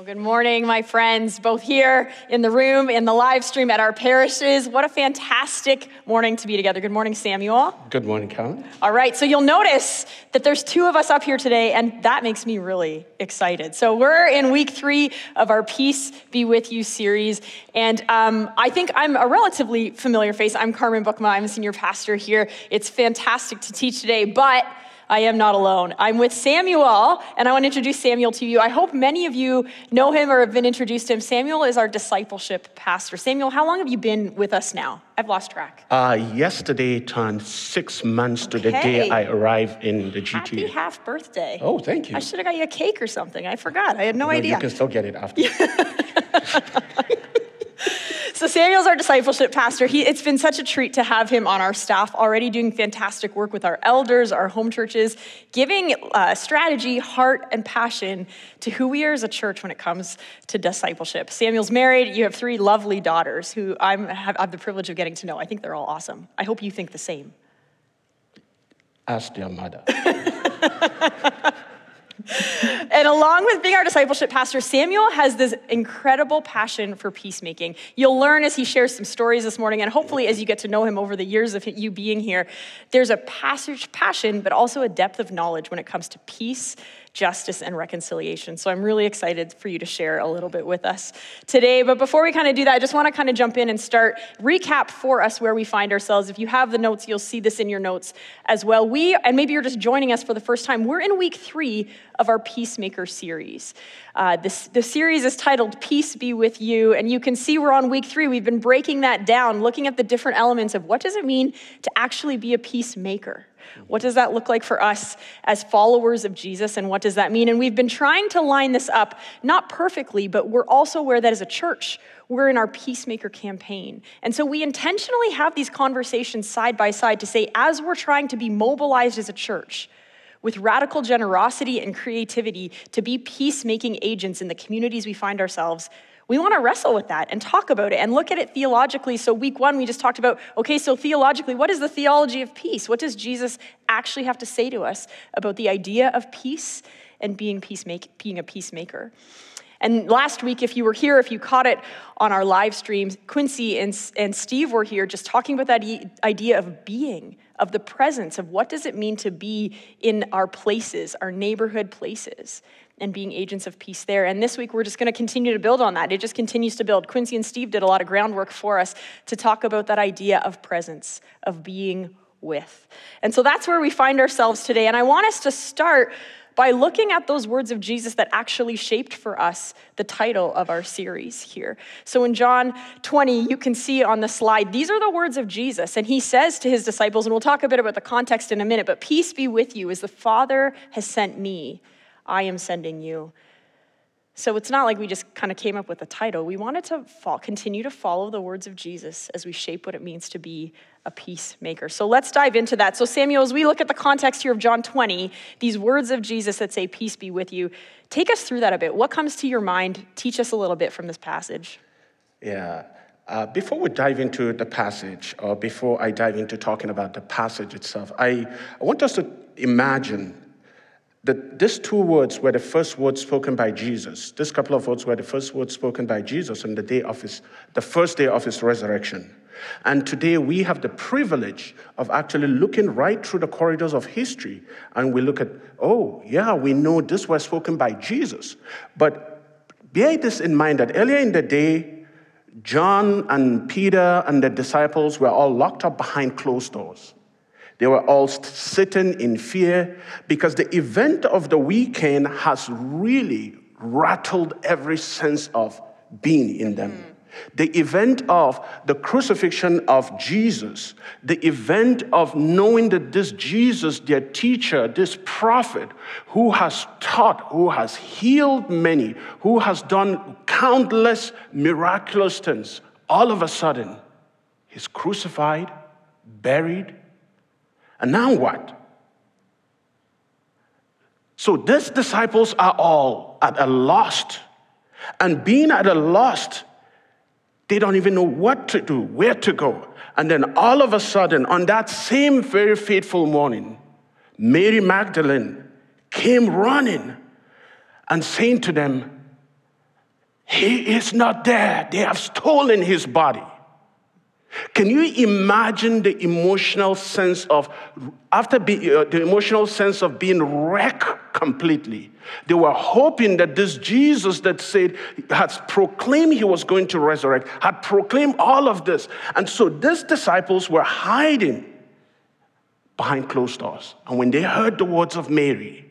Well, good morning, my friends, both here in the room, in the live stream at our parishes. What a fantastic morning to be together. Good morning, Samuel. Good morning, Karen. All right, so you'll notice that there's two of us up here today, and that makes me really excited. So we're in week three of our Peace Be With You series, and um, I think I'm a relatively familiar face. I'm Carmen Bookma, I'm a senior pastor here. It's fantastic to teach today, but I am not alone. I'm with Samuel, and I want to introduce Samuel to you. I hope many of you know him or have been introduced to him. Samuel is our discipleship pastor. Samuel, how long have you been with us now? I've lost track. Uh, yesterday turned six months to the day I arrived in the GTA. Happy half birthday. Oh, thank you. I should have got you a cake or something. I forgot. I had no, no idea. You can still get it after. So Samuel's our discipleship pastor. He, it's been such a treat to have him on our staff, already doing fantastic work with our elders, our home churches, giving uh, strategy, heart, and passion to who we are as a church when it comes to discipleship. Samuel's married. You have three lovely daughters who I'm, have, have the privilege of getting to know. I think they're all awesome. I hope you think the same. Ask their mother. and along with being our discipleship pastor, Samuel has this incredible passion for peacemaking. You'll learn as he shares some stories this morning, and hopefully as you get to know him over the years of you being here, there's a passage, passion, but also a depth of knowledge when it comes to peace justice and reconciliation. So I'm really excited for you to share a little bit with us today. But before we kind of do that, I just want to kind of jump in and start recap for us where we find ourselves. If you have the notes, you'll see this in your notes as well. We, and maybe you're just joining us for the first time, we're in week three of our Peacemaker series. Uh, this, the series is titled Peace Be With You, and you can see we're on week three. We've been breaking that down, looking at the different elements of what does it mean to actually be a peacemaker. What does that look like for us as followers of Jesus, and what does that mean? And we've been trying to line this up, not perfectly, but we're also aware that as a church, we're in our peacemaker campaign. And so we intentionally have these conversations side by side to say, as we're trying to be mobilized as a church, with radical generosity and creativity to be peacemaking agents in the communities we find ourselves, we want to wrestle with that and talk about it and look at it theologically. So, week one, we just talked about okay, so theologically, what is the theology of peace? What does Jesus actually have to say to us about the idea of peace and being, peacemake, being a peacemaker? And last week, if you were here, if you caught it on our live streams, Quincy and, and Steve were here just talking about that idea of being, of the presence, of what does it mean to be in our places, our neighborhood places and being agents of peace there. And this week, we're just going to continue to build on that. It just continues to build. Quincy and Steve did a lot of groundwork for us to talk about that idea of presence, of being with. And so that's where we find ourselves today. And I want us to start by looking at those words of Jesus that actually shaped for us the title of our series here. So in John 20, you can see on the slide, these are the words of Jesus. And he says to his disciples, and we'll talk a bit about the context in a minute, but peace be with you as the Father has sent me. I am sending you. So it's not like we just kind of came up with a title. We wanted to continue to follow the words of Jesus as we shape what it means to be a peacemaker. So let's dive into that. So, Samuel, as we look at the context here of John 20, these words of Jesus that say, Peace be with you, take us through that a bit. What comes to your mind? Teach us a little bit from this passage. Yeah. Uh, before we dive into the passage, or before I dive into talking about the passage itself, I, I want us to imagine that these two words were the first words spoken by Jesus. This couple of words were the first words spoken by Jesus on the day of his, the first day of his resurrection. And today we have the privilege of actually looking right through the corridors of history and we look at, oh, yeah, we know this was spoken by Jesus. But bear this in mind that earlier in the day, John and Peter and the disciples were all locked up behind closed doors. They were all sitting in fear because the event of the weekend has really rattled every sense of being in them. Mm. The event of the crucifixion of Jesus, the event of knowing that this Jesus, their teacher, this prophet, who has taught, who has healed many, who has done countless miraculous things, all of a sudden, he's crucified, buried, and now what? So these disciples are all at a lost. And being at a lost, they don't even know what to do, where to go. And then all of a sudden, on that same very fateful morning, Mary Magdalene came running and saying to them, He is not there. They have stolen his body. Can you imagine the emotional sense of, after be, uh, the emotional sense of being wrecked completely? They were hoping that this Jesus that said, had proclaimed he was going to resurrect, had proclaimed all of this. And so these disciples were hiding behind closed doors. And when they heard the words of Mary,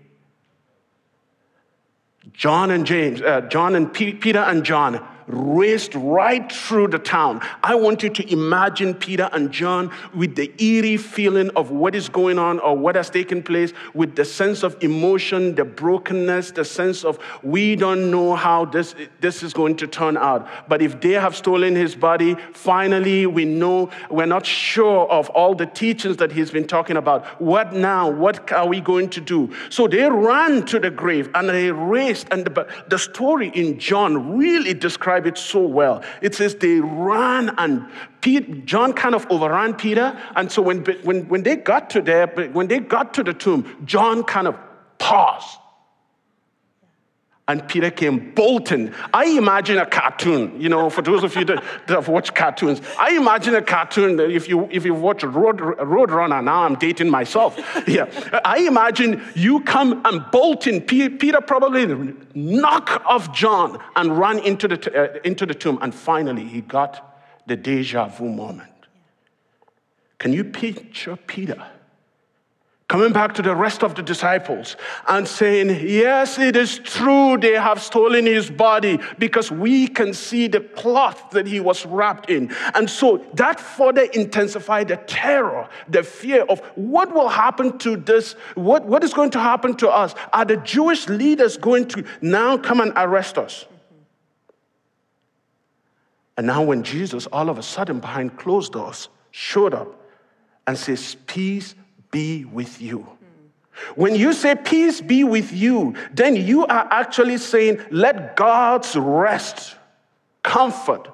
John and James, uh, John and P- Peter and John raced right through the town. I want you to imagine Peter and John with the eerie feeling of what is going on or what has taken place, with the sense of emotion, the brokenness, the sense of we don't know how this, this is going to turn out. But if they have stolen his body, finally we know we're not sure of all the teachings that he's been talking about. What now? What are we going to do? So they ran to the grave and they raced. And the, the story in John really describes describe it so well. It says they ran and Pete, John kind of overran Peter. And so when, when, when they got to there, when they got to the tomb, John kind of paused and Peter came bolting. I imagine a cartoon, you know, for those of you that, have watched cartoons. I imagine a cartoon that if you if you watch Road Road Runner, now I'm dating myself. Yeah, I imagine you come and bolting. Peter probably knock off John and run into the uh, into the tomb, and finally he got the deja vu moment. Can you picture Peter? Coming back to the rest of the disciples and saying, Yes, it is true, they have stolen his body because we can see the cloth that he was wrapped in. And so that further intensified the terror, the fear of what will happen to this, what, what is going to happen to us. Are the Jewish leaders going to now come and arrest us? And now, when Jesus, all of a sudden, behind closed doors, showed up and says, Peace be with you. When you say peace be with you, then you are actually saying, let God's rest, comfort,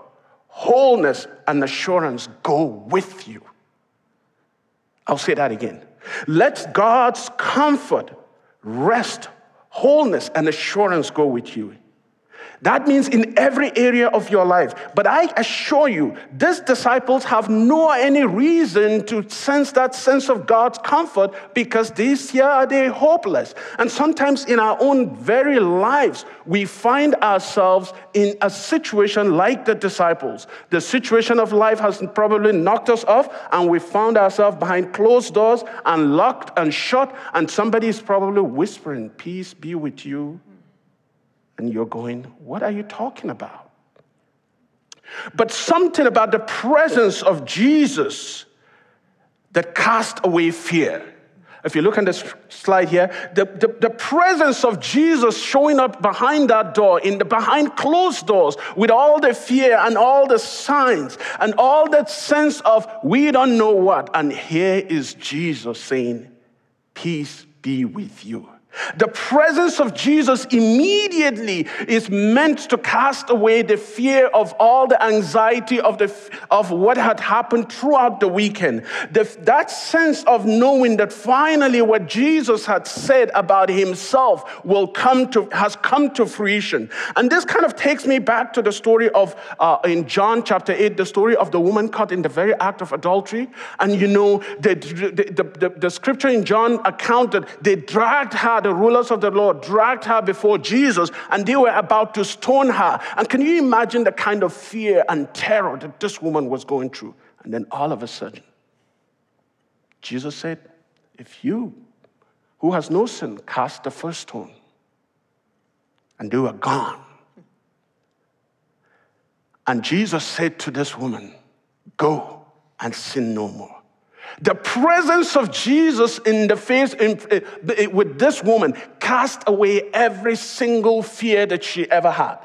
wholeness, and assurance go with you. I'll say that again. Let God's comfort, rest, wholeness, and assurance go with you. That means in every area of your life. But I assure you, these disciples have no any reason to sense that sense of God's comfort because this year they're hopeless. And sometimes in our own very lives, we find ourselves in a situation like the disciples. The situation of life has probably knocked us off, and we found ourselves behind closed doors and locked and shut, and somebody is probably whispering, Peace be with you and you're going, What are you talking about? But something about the presence of Jesus that cast away fear. If you look on this slide here, the, the, the, presence of Jesus showing up behind that door, in the behind closed doors, with all the fear and all the signs and all that sense of we don't know what. And here is Jesus saying, Peace be with you. The presence of Jesus immediately is meant to cast away the fear of all the anxiety of, the, of what had happened throughout the weekend. The, that sense of knowing that finally what Jesus had said about himself will come to, has come to fruition. And this kind of takes me back to the story of, uh, in John chapter 8, the story of the woman caught in the very act of adultery. And you know, the, the, the, the scripture in John accounted, they dragged her the rulers of the law dragged her before Jesus and they were about to stone her. And can you imagine the kind of fear and terror that this woman was going through? And then all of a sudden, Jesus said, If you, who has no sin, cast the first stone, and they were gone. And Jesus said to this woman, Go and sin no more. The presence of Jesus in the face in, in, with this woman cast away every single fear that she ever had.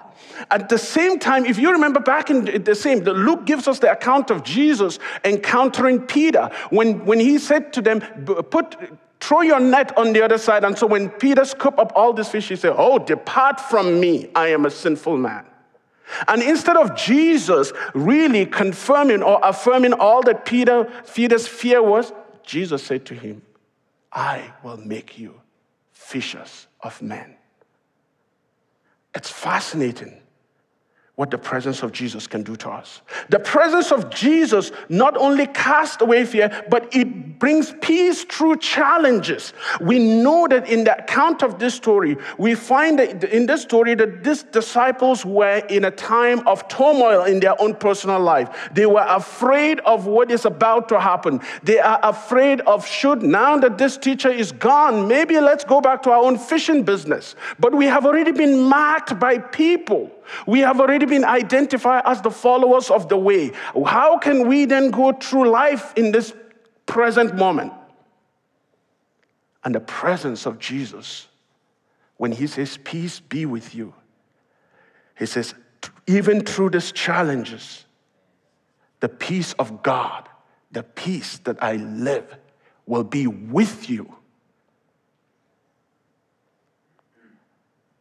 At the same time, if you remember back in the same, the Luke gives us the account of Jesus encountering Peter when, when he said to them, put, throw your net on the other side. And so when Peter scooped up all this fish, he said, oh, depart from me. I am a sinful man. And instead of Jesus really confirming or affirming all that Peter, Peter's fear was, Jesus said to him, I will make you fishers of men. It's fascinating what the presence of Jesus can do to us. The presence of Jesus not only casts away fear, but it brings peace through challenges. We know that in the account of this story, we find that in this story that these disciples were in a time of turmoil in their own personal life. They were afraid of what is about to happen. They are afraid of should now that this teacher is gone, maybe let's go back to our own fishing business. But we have already been marked by people we have already been identified as the followers of the way. How can we then go through life in this present moment? And the presence of Jesus, when he says, Peace be with you, he says, even through these challenges, the peace of God, the peace that I live, will be with you.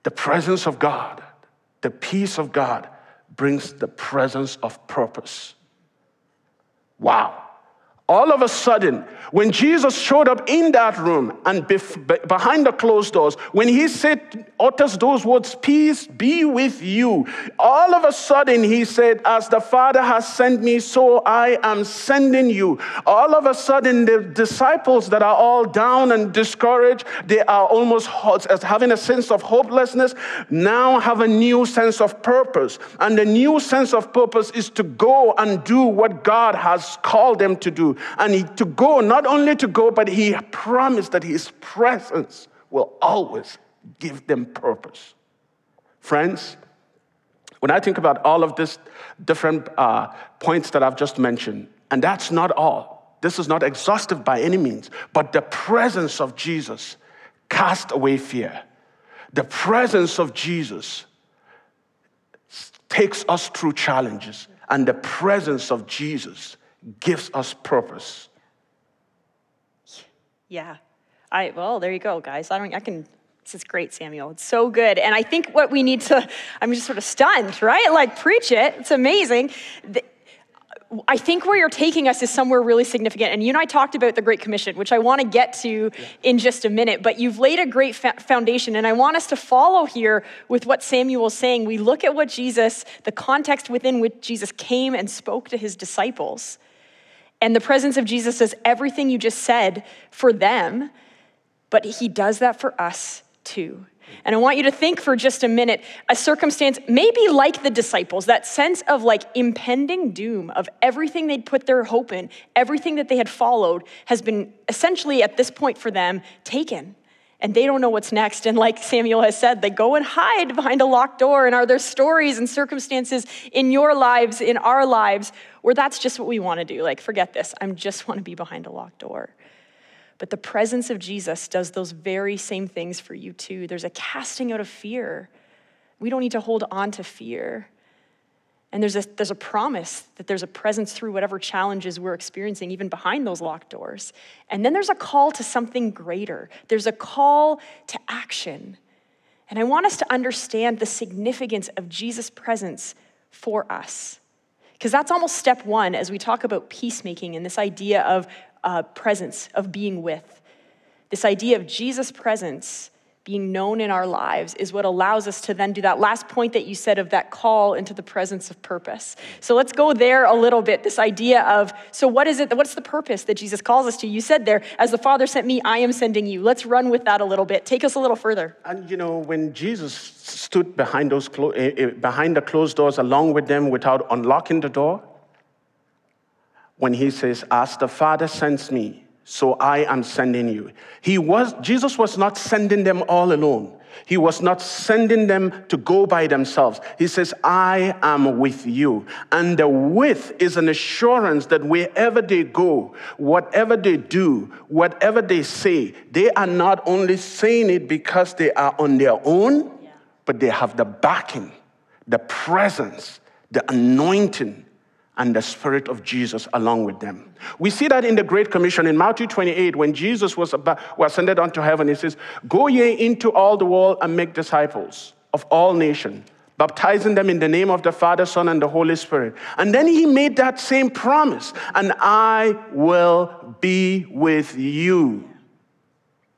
The presence of God the peace of God brings the presence of purpose. Wow all of a sudden, when Jesus showed up in that room and bef- behind the closed doors, when he said, utters those words, peace be with you, all of a sudden he said, as the Father has sent me, so I am sending you. All of a sudden, the disciples that are all down and discouraged, they are almost as having a sense of hopelessness, now have a new sense of purpose. And the new sense of purpose is to go and do what God has called them to do and he, to go, not only to go, but he promised that his presence will always give them purpose. Friends, when I think about all of these different uh, points that I've just mentioned, and that's not all, this is not exhaustive by any means, but the presence of Jesus cast away fear. The presence of Jesus takes us through challenges, and the presence of Jesus gives us purpose. Yeah. I well, there you go, guys. I don't I can this is great, Samuel. It's so good. And I think what we need to I'm just sort of stunned, right? Like preach it. It's amazing. The, I think where you're taking us is somewhere really significant. And you and I talked about the Great Commission, which I want to get to yeah. in just a minute. But you've laid a great fa- foundation. And I want us to follow here with what Samuel's saying. We look at what Jesus, the context within which Jesus came and spoke to his disciples. And the presence of Jesus does everything you just said for them, but he does that for us too. And I want you to think for just a minute a circumstance, maybe like the disciples, that sense of like impending doom of everything they'd put their hope in, everything that they had followed has been essentially at this point for them taken and they don't know what's next. And like Samuel has said, they go and hide behind a locked door. And are there stories and circumstances in your lives, in our lives, where that's just what we want to do? Like, forget this. I just want to be behind a locked door. But the presence of Jesus does those very same things for you too. There's a casting out of fear. We don't need to hold on to fear. And there's a, there's a promise that there's a presence through whatever challenges we're experiencing, even behind those locked doors. And then there's a call to something greater, there's a call to action. And I want us to understand the significance of Jesus' presence for us. Because that's almost step one as we talk about peacemaking and this idea of uh, presence, of being with. This idea of Jesus' presence being known in our lives is what allows us to then do that last point that you said of that call into the presence of purpose. So let's go there a little bit. This idea of, so what is it, what's the purpose that Jesus calls us to? You said there, as the Father sent me, I am sending you. Let's run with that a little bit. Take us a little further. And you know, when Jesus stood behind, those clo- eh, eh, behind the closed doors along with them without unlocking the door, when he says, As the Father sends me, so I am sending you. He was, Jesus was not sending them all alone. He was not sending them to go by themselves. He says, I am with you. And the with is an assurance that wherever they go, whatever they do, whatever they say, they are not only saying it because they are on their own, but they have the backing, the presence, the anointing and the Spirit of Jesus along with them. We see that in the Great Commission in Matthew 28, when Jesus was, about, was ascended unto heaven, he says, Go ye into all the world and make disciples of all nations, baptizing them in the name of the Father, Son, and the Holy Spirit. And then he made that same promise, and I will be with you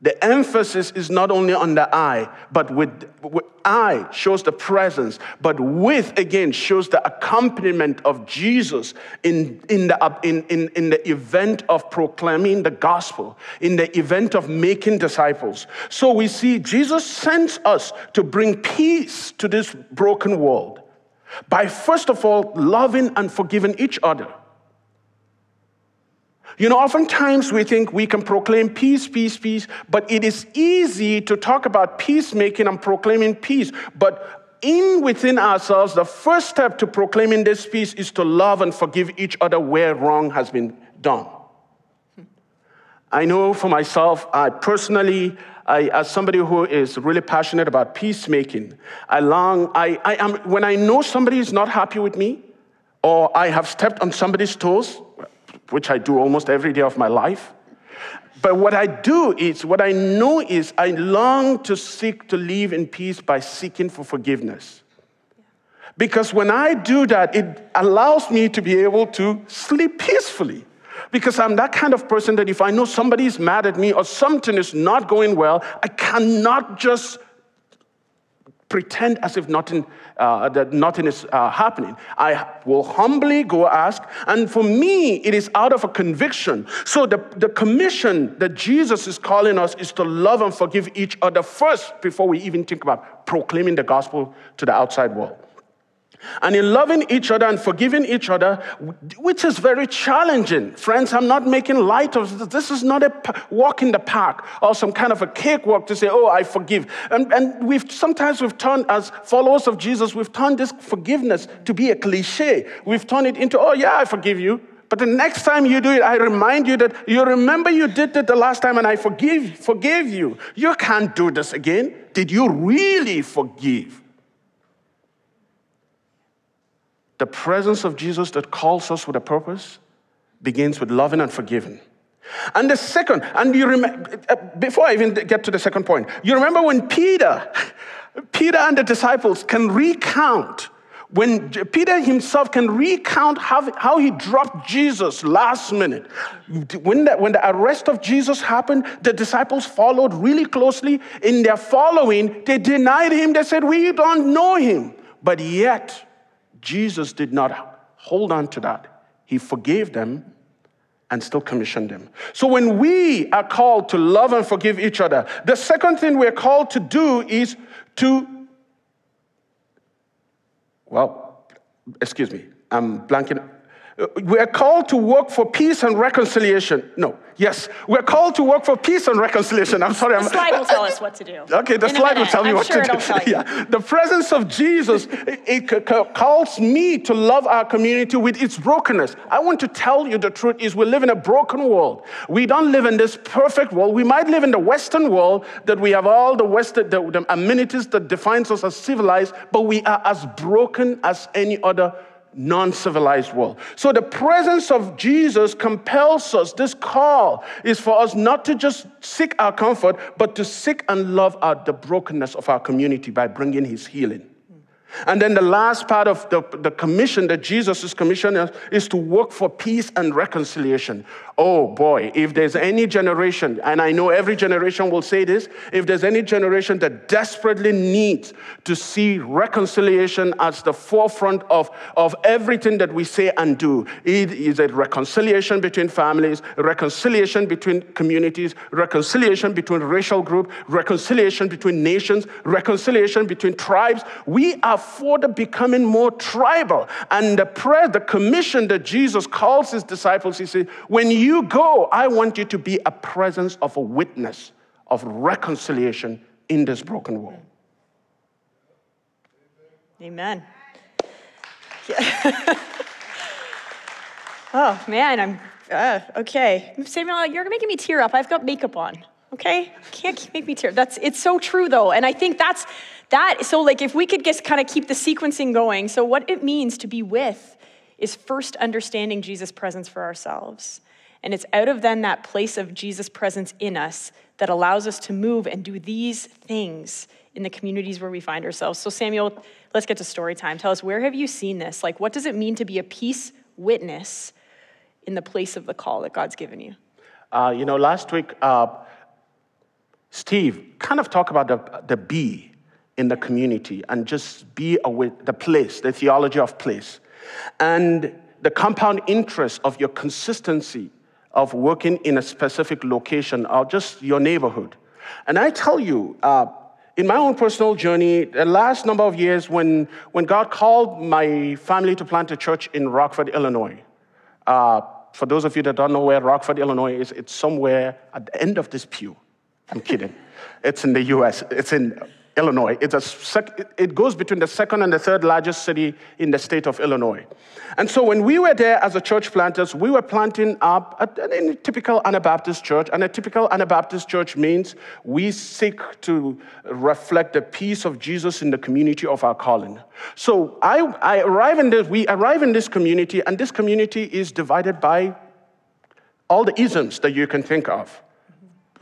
The emphasis is not only on the I, but with, with, I shows the presence, but with again shows the accompaniment of Jesus in, in, the, in, in, in the event of proclaiming the gospel, in the event of making disciples. So we see Jesus sends us to bring peace to this broken world by first of all loving and forgiving each other. You know, oftentimes we think we can proclaim peace, peace, peace, but it is easy to talk about peacemaking and proclaiming peace. But in within ourselves, the first step to proclaiming this peace is to love and forgive each other where wrong has been done. I know for myself, I personally, I, as somebody who is really passionate about peacemaking, I long, I, I am, when I know somebody is not happy with me, or I have stepped on somebody's toes, which I do almost every day of my life. But what I do is, what I know is, I long to seek to live in peace by seeking for forgiveness. Because when I do that, it allows me to be able to sleep peacefully. Because I'm that kind of person that if I know somebody is mad at me or something is not going well, I cannot just pretend as if nothing, uh, that nothing is uh, happening. I will humbly go ask. And for me, it is out of a conviction. So the, the commission that Jesus is calling us is to love and forgive each other first before we even think about proclaiming the gospel to the outside world and in loving each other and forgiving each other, which is very challenging. Friends, I'm not making light of this. This is not a walk in the park or some kind of a cakewalk to say, oh, I forgive. And, and we've sometimes we've turned, as followers of Jesus, we've turned this forgiveness to be a cliche. We've turned it into, oh, yeah, I forgive you. But the next time you do it, I remind you that you remember you did it the last time and I forgive, forgave you. You can't do this again. Did you really forgive? The presence of Jesus that calls us with a purpose begins with loving and forgiving. And the second, and you remember, uh, before I even get to the second point, you remember when Peter, Peter and the disciples can recount, when Peter himself can recount how, how he dropped Jesus last minute. When the, when the arrest of Jesus happened, the disciples followed really closely. In their following, they denied him. They said, We don't know him. But yet, Jesus did not hold on to that. He forgave them and still commissioned them. So when we are called to love and forgive each other, the second thing we're called to do is to, well, excuse me, I'm blanking. Uh, we're called to work for peace and reconciliation. No, yes, we're called to work for peace and reconciliation. I'm sorry. The I'm, slide will tell us what to do. Okay, the slide will tell me I'm what sure to do. Yeah. The presence of Jesus it, it calls me to love our community with its brokenness. I want to tell you the truth is we live in a broken world. We don't live in this perfect world. We might live in the Western world that we have all the Western the, the amenities that defines us as civilized, but we are as broken as any other non civilized world. So the presence of Jesus compels us. This call is for us not to just seek our comfort, but to seek and love out the brokenness of our community by bringing his healing. And then the last part of the, the commission that Jesus is commissioning is to work for peace and reconciliation. Oh boy, if there's any generation, and I know every generation will say this, if there's any generation that desperately needs to see reconciliation as the forefront of, of everything that we say and do, it is a reconciliation between families, reconciliation between communities, reconciliation between racial groups, reconciliation between nations, reconciliation between tribes. We are for the becoming more tribal. And the prayer, the commission that Jesus calls his disciples, he says, when you go, I want you to be a presence of a witness of reconciliation in this broken world. Amen. Oh man, I'm uh, okay. Samuel, you're making me tear up. I've got makeup on. Okay, can't make me tear. That's it's so true though, and I think that's that. So like, if we could just kind of keep the sequencing going. So what it means to be with is first understanding Jesus' presence for ourselves. And it's out of then that place of Jesus' presence in us that allows us to move and do these things in the communities where we find ourselves. So, Samuel, let's get to story time. Tell us, where have you seen this? Like, what does it mean to be a peace witness in the place of the call that God's given you? Uh, you know, last week, uh, Steve, kind of talk about the, the be in the community and just be with the place, the theology of place, and the compound interest of your consistency of working in a specific location or just your neighborhood. And I tell you, uh, in my own personal journey, the last number of years when, when God called my family to plant a church in Rockford, Illinois, uh, for those of you that don't know where Rockford, Illinois is, it's somewhere at the end of this pew. I'm kidding. it's in the US. It's in Illinois. It's a sec- it goes between the second and the third largest city in the state of Illinois. And so when we were there as a church planters, we were planting up in a typical Anabaptist church. And a typical Anabaptist church means we seek to reflect the peace of Jesus in the community of our calling. So I, I arrive in this, we arrive in this community, and this community is divided by all the isms that you can think of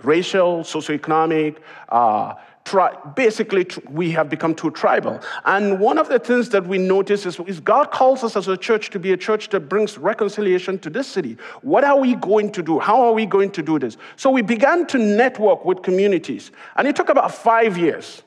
racial, socioeconomic, uh, tri- basically we have become too tribal. And one of the things that we notice is, is God calls us as a church to be a church that brings reconciliation to this city. What are we going to do? How are we going to do this? So we began to network with communities. And it took about five years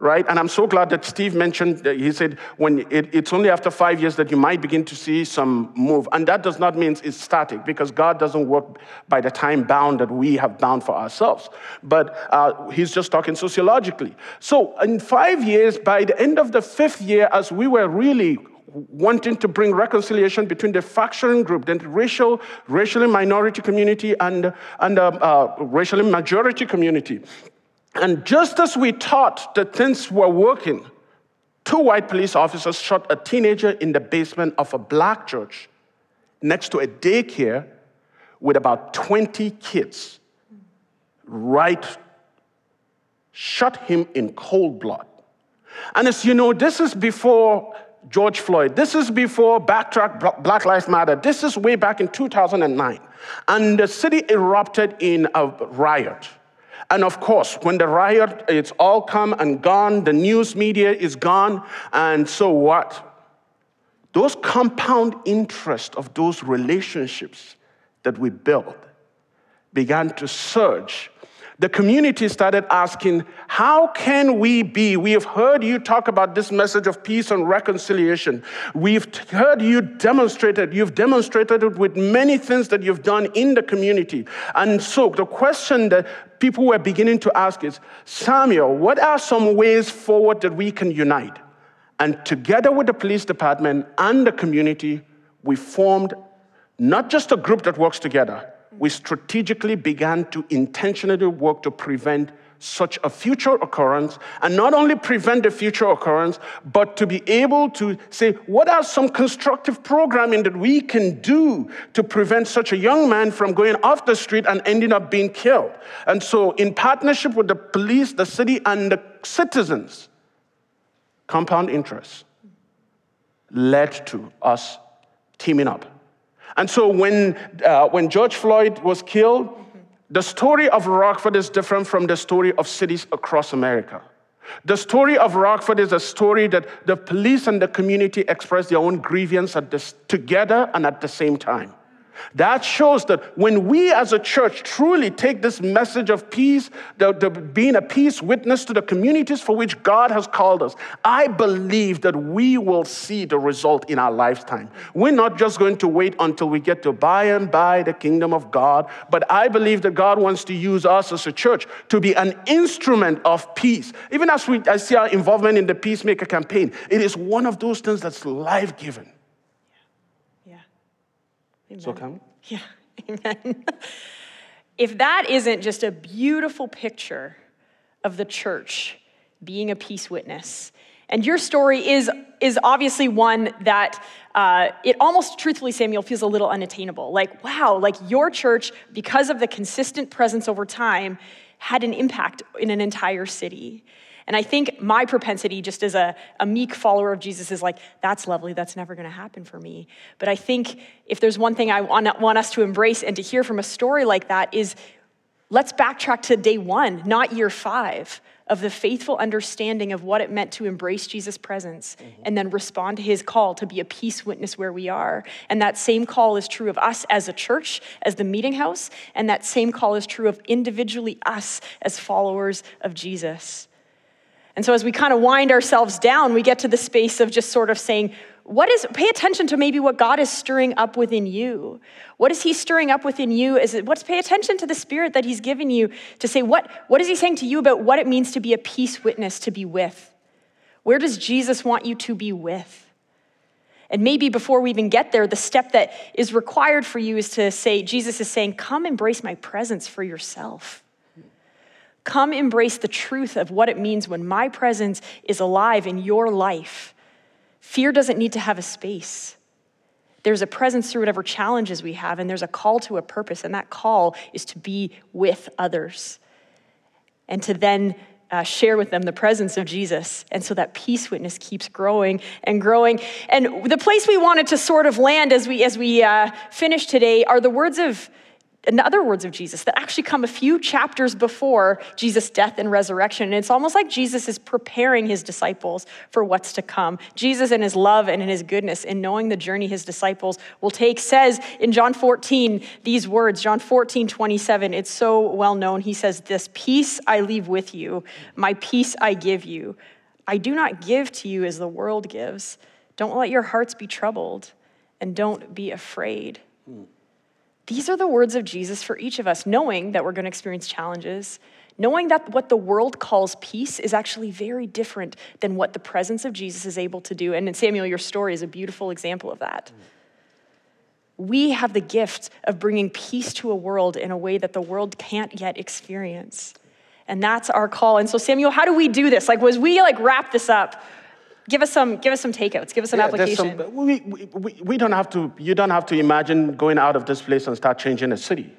right? And I'm so glad that Steve mentioned, that he said, when it, it's only after five years that you might begin to see some move. And that does not mean it's static because God doesn't work by the time bound that we have bound for ourselves. But uh, he's just talking sociologically. So in five years, by the end of the fifth year, as we were really wanting to bring reconciliation between the fracturing group, the racial, racially minority community and, and uh, uh, racially majority community. And just as we thought that things were working, two white police officers shot a teenager in the basement of a black church next to a daycare with about 20 kids. Right, shot him in cold blood. And as you know, this is before George Floyd. This is before Backtrack Black Lives Matter. This is way back in 2009. And the city erupted in a riot. And of course, when the riot, it's all come and gone, the news media is gone, and so what? Those compound interest of those relationships that we build began to surge the community started asking, How can we be? We have heard you talk about this message of peace and reconciliation. We've heard you demonstrate it. You've demonstrated it with many things that you've done in the community. And so the question that people were beginning to ask is Samuel, what are some ways forward that we can unite? And together with the police department and the community, we formed not just a group that works together we strategically began to intentionally work to prevent such a future occurrence, and not only prevent the future occurrence, but to be able to say, what are some constructive programming that we can do to prevent such a young man from going off the street and ending up being killed? And so, in partnership with the police, the city, and the citizens, compound interest led to us teaming up and so when, uh, when George Floyd was killed, the story of Rockford is different from the story of cities across America. The story of Rockford is a story that the police and the community express their own grievance at this, together and at the same time. That shows that when we as a church truly take this message of peace, the, the, being a peace witness to the communities for which God has called us, I believe that we will see the result in our lifetime. We're not just going to wait until we get to by and by the kingdom of God, but I believe that God wants to use us as a church to be an instrument of peace. Even as we I see our involvement in the Peacemaker campaign, it is one of those things that's life giving. Amen. So come. Yeah, amen. if that isn't just a beautiful picture of the church being a peace witness, and your story is, is obviously one that uh, it almost, truthfully, Samuel, feels a little unattainable. Like, wow, like your church, because of the consistent presence over time, had an impact in an entire city. And I think my propensity, just as a, a meek follower of Jesus, is like, that's lovely, that's never gonna happen for me. But I think if there's one thing I want, want us to embrace and to hear from a story like that, is let's backtrack to day one, not year five of the faithful understanding of what it meant to embrace Jesus' presence mm-hmm. and then respond to his call to be a peace witness where we are. And that same call is true of us as a church, as the meeting house, and that same call is true of individually us as followers of Jesus. And so, as we kind of wind ourselves down, we get to the space of just sort of saying, what is pay attention to maybe what god is stirring up within you. What is he stirring up within you? Is it what's pay attention to the spirit that he's given you to say what what is he saying to you about what it means to be a peace witness to be with? Where does jesus want you to be with? And maybe before we even get there the step that is required for you is to say jesus is saying come embrace my presence for yourself come embrace the truth of what it means when my presence is alive in your life Fear doesn't need to have a space. There's a presence through whatever challenges we have, and there's a call to a purpose, and that call is to be with others and to then uh, share with them the presence of Jesus. And so that peace witness keeps growing and growing. And the place we wanted to sort of land as we, as we uh, finish today are the words of and other words of Jesus that actually come a few chapters before Jesus' death and resurrection. And it's almost like Jesus is preparing his disciples for what's to come. Jesus, in his love and in his goodness, in knowing the journey his disciples will take, says in John 14 these words, John 14, 27, it's so well known. He says, This peace I leave with you, my peace I give you. I do not give to you as the world gives. Don't let your hearts be troubled, and don't be afraid. Mm. These are the words of Jesus for each of us, knowing that we're going to experience challenges, knowing that what the world calls peace is actually very different than what the presence of Jesus is able to do. And Samuel, your story is a beautiful example of that. We have the gift of bringing peace to a world in a way that the world can't yet experience. And that's our call. And so, Samuel, how do we do this? Like, was we like wrap this up? Give us some give us some takeouts. Give us some yeah, application some, we, we, we don't have to you don't have to imagine going out of this place and start changing a city.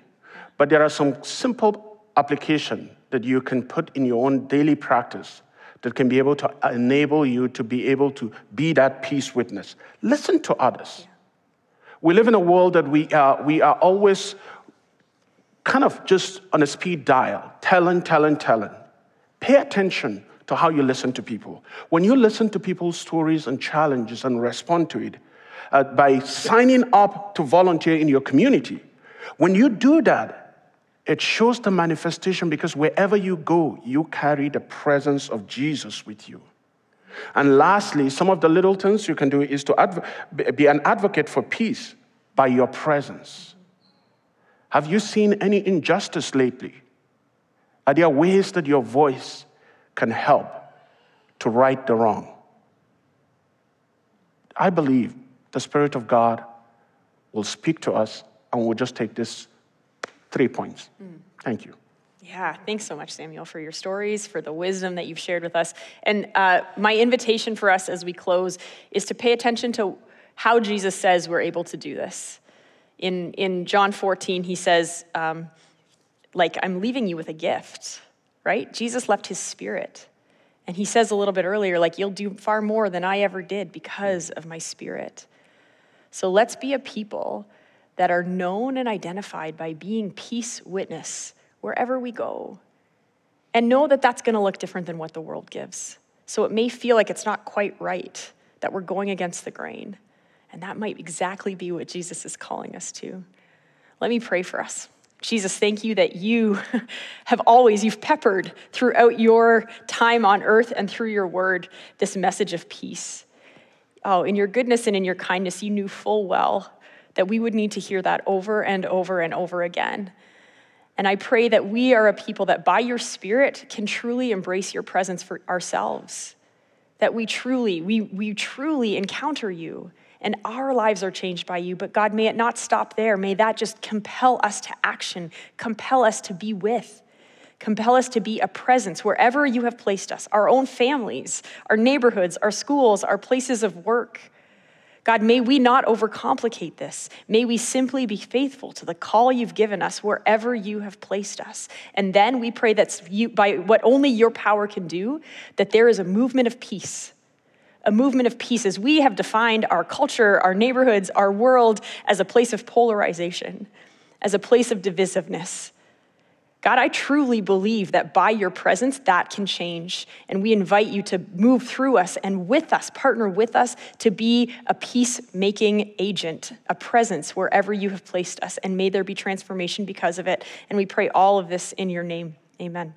But there are some simple application that you can put in your own daily practice that can be able to enable you to be able to be that peace witness. Listen to others. Yeah. we live in a world that we are, we are always kind of just on a speed dial. Telling telling telling pay attention to how you listen to people. When you listen to people's stories and challenges and respond to it uh, by signing up to volunteer in your community, when you do that, it shows the manifestation because wherever you go, you carry the presence of Jesus with you. And lastly, some of the little things you can do is to adv- be an advocate for peace by your presence. Have you seen any injustice lately? Are there ways that your voice can help to right the wrong. I believe the Spirit of God will speak to us, and we'll just take this three points. Mm. Thank you. Yeah, thanks so much, Samuel, for your stories, for the wisdom that you've shared with us. And uh, my invitation for us as we close is to pay attention to how Jesus says we're able to do this. In, in John 14, he says, um, like, I'm leaving you with a gift right? Jesus left his spirit. And he says a little bit earlier, like, you'll do far more than I ever did because of my spirit. So let's be a people that are known and identified by being peace witness wherever we go. And know that that's going to look different than what the world gives. So it may feel like it's not quite right, that we're going against the grain. And that might exactly be what Jesus is calling us to. Let me pray for us. Jesus, thank you that you have always, you've peppered throughout your time on earth and through your word this message of peace. Oh, in your goodness and in your kindness, you knew full well that we would need to hear that over and over and over again. And I pray that we are a people that by your spirit can truly embrace your presence for ourselves. That we truly, we, we truly encounter you and our lives are changed by you. But God, may it not stop there. May that just compel us to action, compel us to be with, compel us to be a presence wherever you have placed us, our own families, our neighborhoods, our schools, our places of work. God, may we not overcomplicate this. May we simply be faithful to the call you've given us wherever you have placed us. And then we pray that you, by what only your power can do, that there is a movement of peace a movement of peace as we have defined our culture, our neighborhoods, our world as a place of polarization, as a place of divisiveness. God, I truly believe that by your presence, that can change. And we invite you to move through us and with us, partner with us to be a peacemaking agent, a presence wherever you have placed us. And may there be transformation because of it. And we pray all of this in your name. Amen.